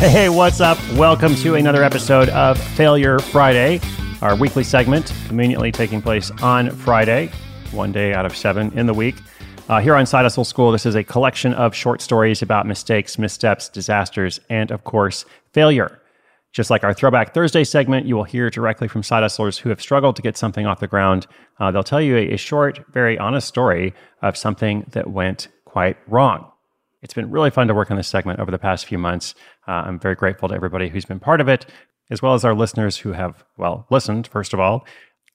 Hey, what's up? Welcome to another episode of Failure Friday, our weekly segment, conveniently taking place on Friday, one day out of seven in the week. Uh, here on Side Hustle School, this is a collection of short stories about mistakes, missteps, disasters, and of course, failure. Just like our Throwback Thursday segment, you will hear directly from side hustlers who have struggled to get something off the ground. Uh, they'll tell you a, a short, very honest story of something that went quite wrong. It's been really fun to work on this segment over the past few months. Uh, I'm very grateful to everybody who's been part of it, as well as our listeners who have, well, listened, first of all,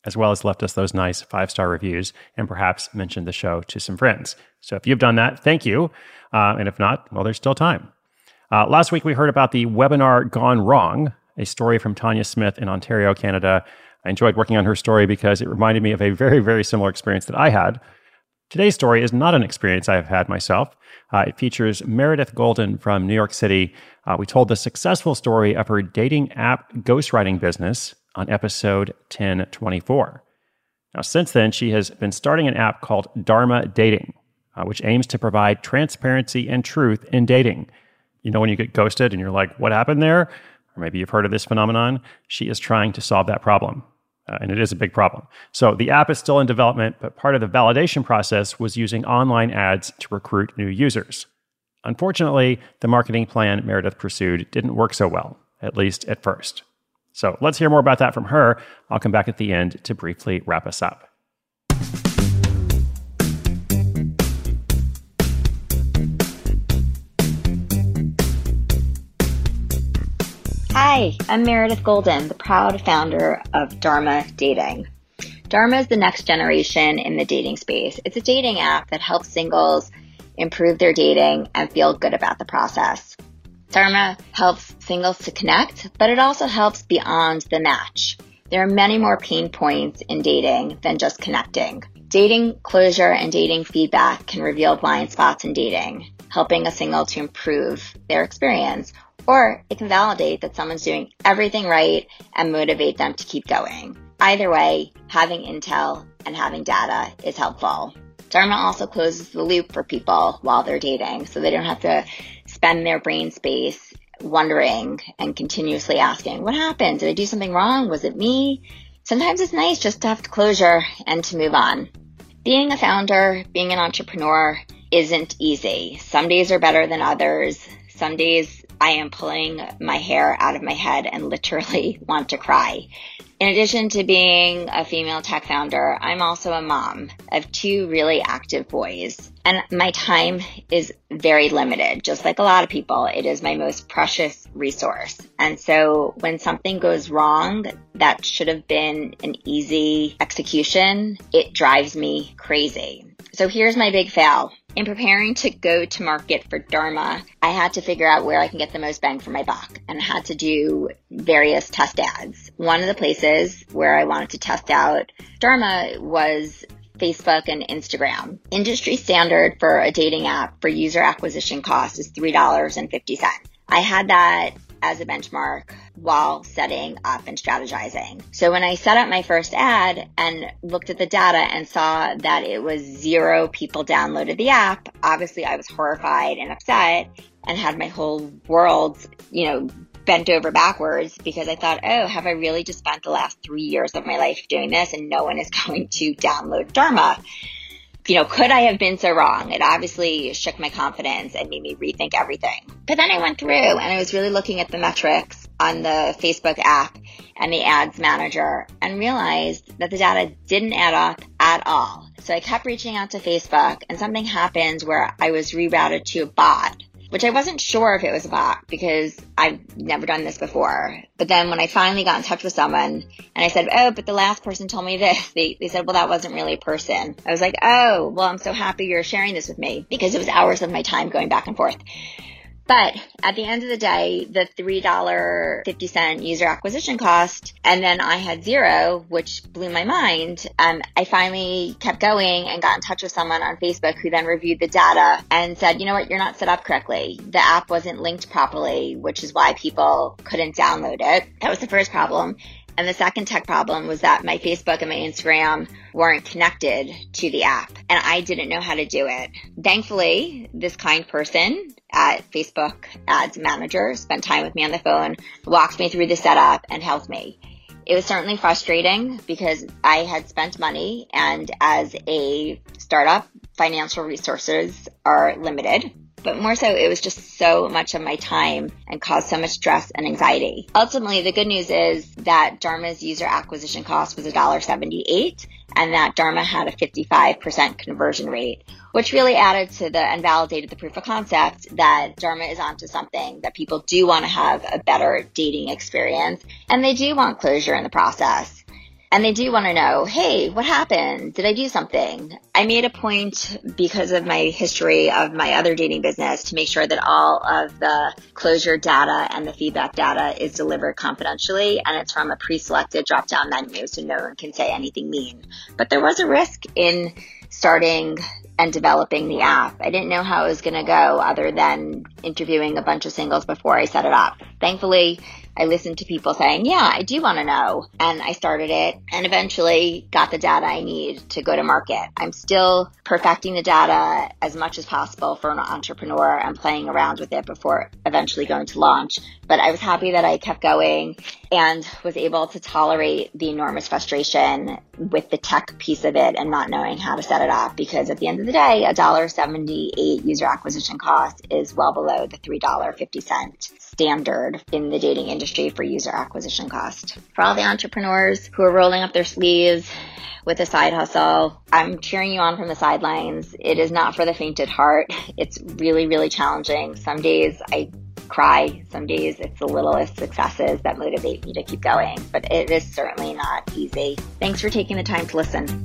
as well as left us those nice five star reviews and perhaps mentioned the show to some friends. So if you've done that, thank you. Uh, and if not, well, there's still time. Uh, last week, we heard about the webinar Gone Wrong, a story from Tanya Smith in Ontario, Canada. I enjoyed working on her story because it reminded me of a very, very similar experience that I had. Today's story is not an experience I have had myself. Uh, it features Meredith Golden from New York City. Uh, we told the successful story of her dating app ghostwriting business on episode 1024. Now, since then, she has been starting an app called Dharma Dating, uh, which aims to provide transparency and truth in dating. You know, when you get ghosted and you're like, what happened there? Or maybe you've heard of this phenomenon. She is trying to solve that problem. Uh, and it is a big problem. So the app is still in development, but part of the validation process was using online ads to recruit new users. Unfortunately, the marketing plan Meredith pursued didn't work so well, at least at first. So let's hear more about that from her. I'll come back at the end to briefly wrap us up. Hi, I'm Meredith Golden, the proud founder of Dharma Dating. Dharma is the next generation in the dating space. It's a dating app that helps singles improve their dating and feel good about the process. Dharma helps singles to connect, but it also helps beyond the match. There are many more pain points in dating than just connecting. Dating closure and dating feedback can reveal blind spots in dating, helping a single to improve their experience or it can validate that someone's doing everything right and motivate them to keep going. Either way, having intel and having data is helpful. Dharma also closes the loop for people while they're dating so they don't have to spend their brain space wondering and continuously asking, what happened? Did I do something wrong? Was it me? Sometimes it's nice just to have closure and to move on. Being a founder, being an entrepreneur isn't easy. Some days are better than others. Some days I am pulling my hair out of my head and literally want to cry. In addition to being a female tech founder, I'm also a mom of two really active boys. And my time is very limited. Just like a lot of people, it is my most precious resource. And so when something goes wrong that should have been an easy execution, it drives me crazy. So here's my big fail. In preparing to go to market for Dharma, I had to figure out where I can get the most bang for my buck and had to do various test ads. One of the places where I wanted to test out Dharma was Facebook and Instagram. Industry standard for a dating app for user acquisition cost is $3.50. I had that as a benchmark while setting up and strategizing. So when I set up my first ad and looked at the data and saw that it was zero people downloaded the app, obviously I was horrified and upset and had my whole world, you know, bent over backwards because I thought, oh, have I really just spent the last three years of my life doing this and no one is going to download Dharma? You know, could I have been so wrong? It obviously shook my confidence and made me rethink everything. But then I went through and I was really looking at the metrics on the Facebook app and the ads manager and realized that the data didn't add up at all. So I kept reaching out to Facebook and something happened where I was rerouted to a bot which I wasn't sure if it was a bot because I've never done this before. But then when I finally got in touch with someone and I said, Oh, but the last person told me this, they, they said, Well, that wasn't really a person. I was like, Oh, well, I'm so happy you're sharing this with me because it was hours of my time going back and forth. But at the end of the day, the $3.50 user acquisition cost, and then I had zero, which blew my mind. Um, I finally kept going and got in touch with someone on Facebook who then reviewed the data and said, you know what, you're not set up correctly. The app wasn't linked properly, which is why people couldn't download it. That was the first problem. And the second tech problem was that my Facebook and my Instagram weren't connected to the app and I didn't know how to do it. Thankfully, this kind person at Facebook ads manager spent time with me on the phone, walked me through the setup and helped me. It was certainly frustrating because I had spent money and as a startup, financial resources are limited but more so it was just so much of my time and caused so much stress and anxiety. Ultimately, the good news is that Dharma's user acquisition cost was $1.78 and that Dharma had a 55% conversion rate, which really added to the and validated the proof of concept that Dharma is onto something, that people do want to have a better dating experience and they do want closure in the process and they do want to know, hey, what happened? Did I do something? I made a point because of my history of my other dating business to make sure that all of the closure data and the feedback data is delivered confidentially and it's from a pre-selected drop down menu so no one can say anything mean. But there was a risk in starting and developing the app. I didn't know how it was going to go other than interviewing a bunch of singles before I set it up. Thankfully, I listened to people saying, yeah, I do want to know. And I started it and eventually got the data I need to go to market. I'm still perfecting the data as much as possible for an entrepreneur and playing around with it before eventually going to launch. But I was happy that I kept going and was able to tolerate the enormous frustration with the tech piece of it and not knowing how to set it up because at the end of the day, $1.78 user acquisition cost is well below the $3.50 standard in the dating industry for user acquisition cost. For all the entrepreneurs who are rolling up their sleeves with a side hustle, I'm cheering you on from the sidelines. It is not for the faint at heart. It's really, really challenging. Some days I cry. Some days it's the littlest successes that motivate me to keep going, but it is certainly not easy. Thanks for taking the time to listen.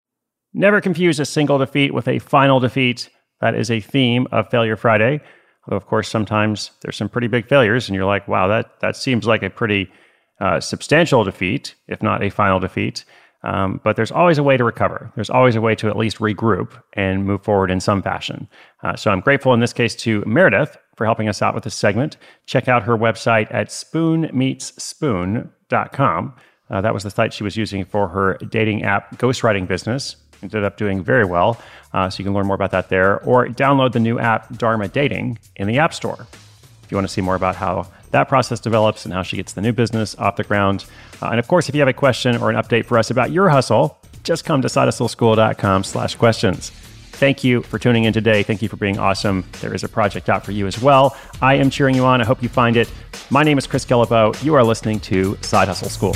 Never confuse a single defeat with a final defeat. That is a theme of Failure Friday. Although, of course, sometimes there's some pretty big failures, and you're like, wow, that, that seems like a pretty uh, substantial defeat, if not a final defeat. Um, but there's always a way to recover. There's always a way to at least regroup and move forward in some fashion. Uh, so I'm grateful in this case to Meredith for helping us out with this segment. Check out her website at spoonmeetsspoon.com. Uh, that was the site she was using for her dating app ghostwriting business ended up doing very well. Uh, so you can learn more about that there, or download the new app Dharma Dating in the App Store. If you want to see more about how that process develops and how she gets the new business off the ground. Uh, and of course, if you have a question or an update for us about your hustle, just come to sidehustleschool.com slash questions. Thank you for tuning in today. Thank you for being awesome. There is a project out for you as well. I am cheering you on. I hope you find it. My name is Chris Guillebeau. You are listening to Side Hustle School.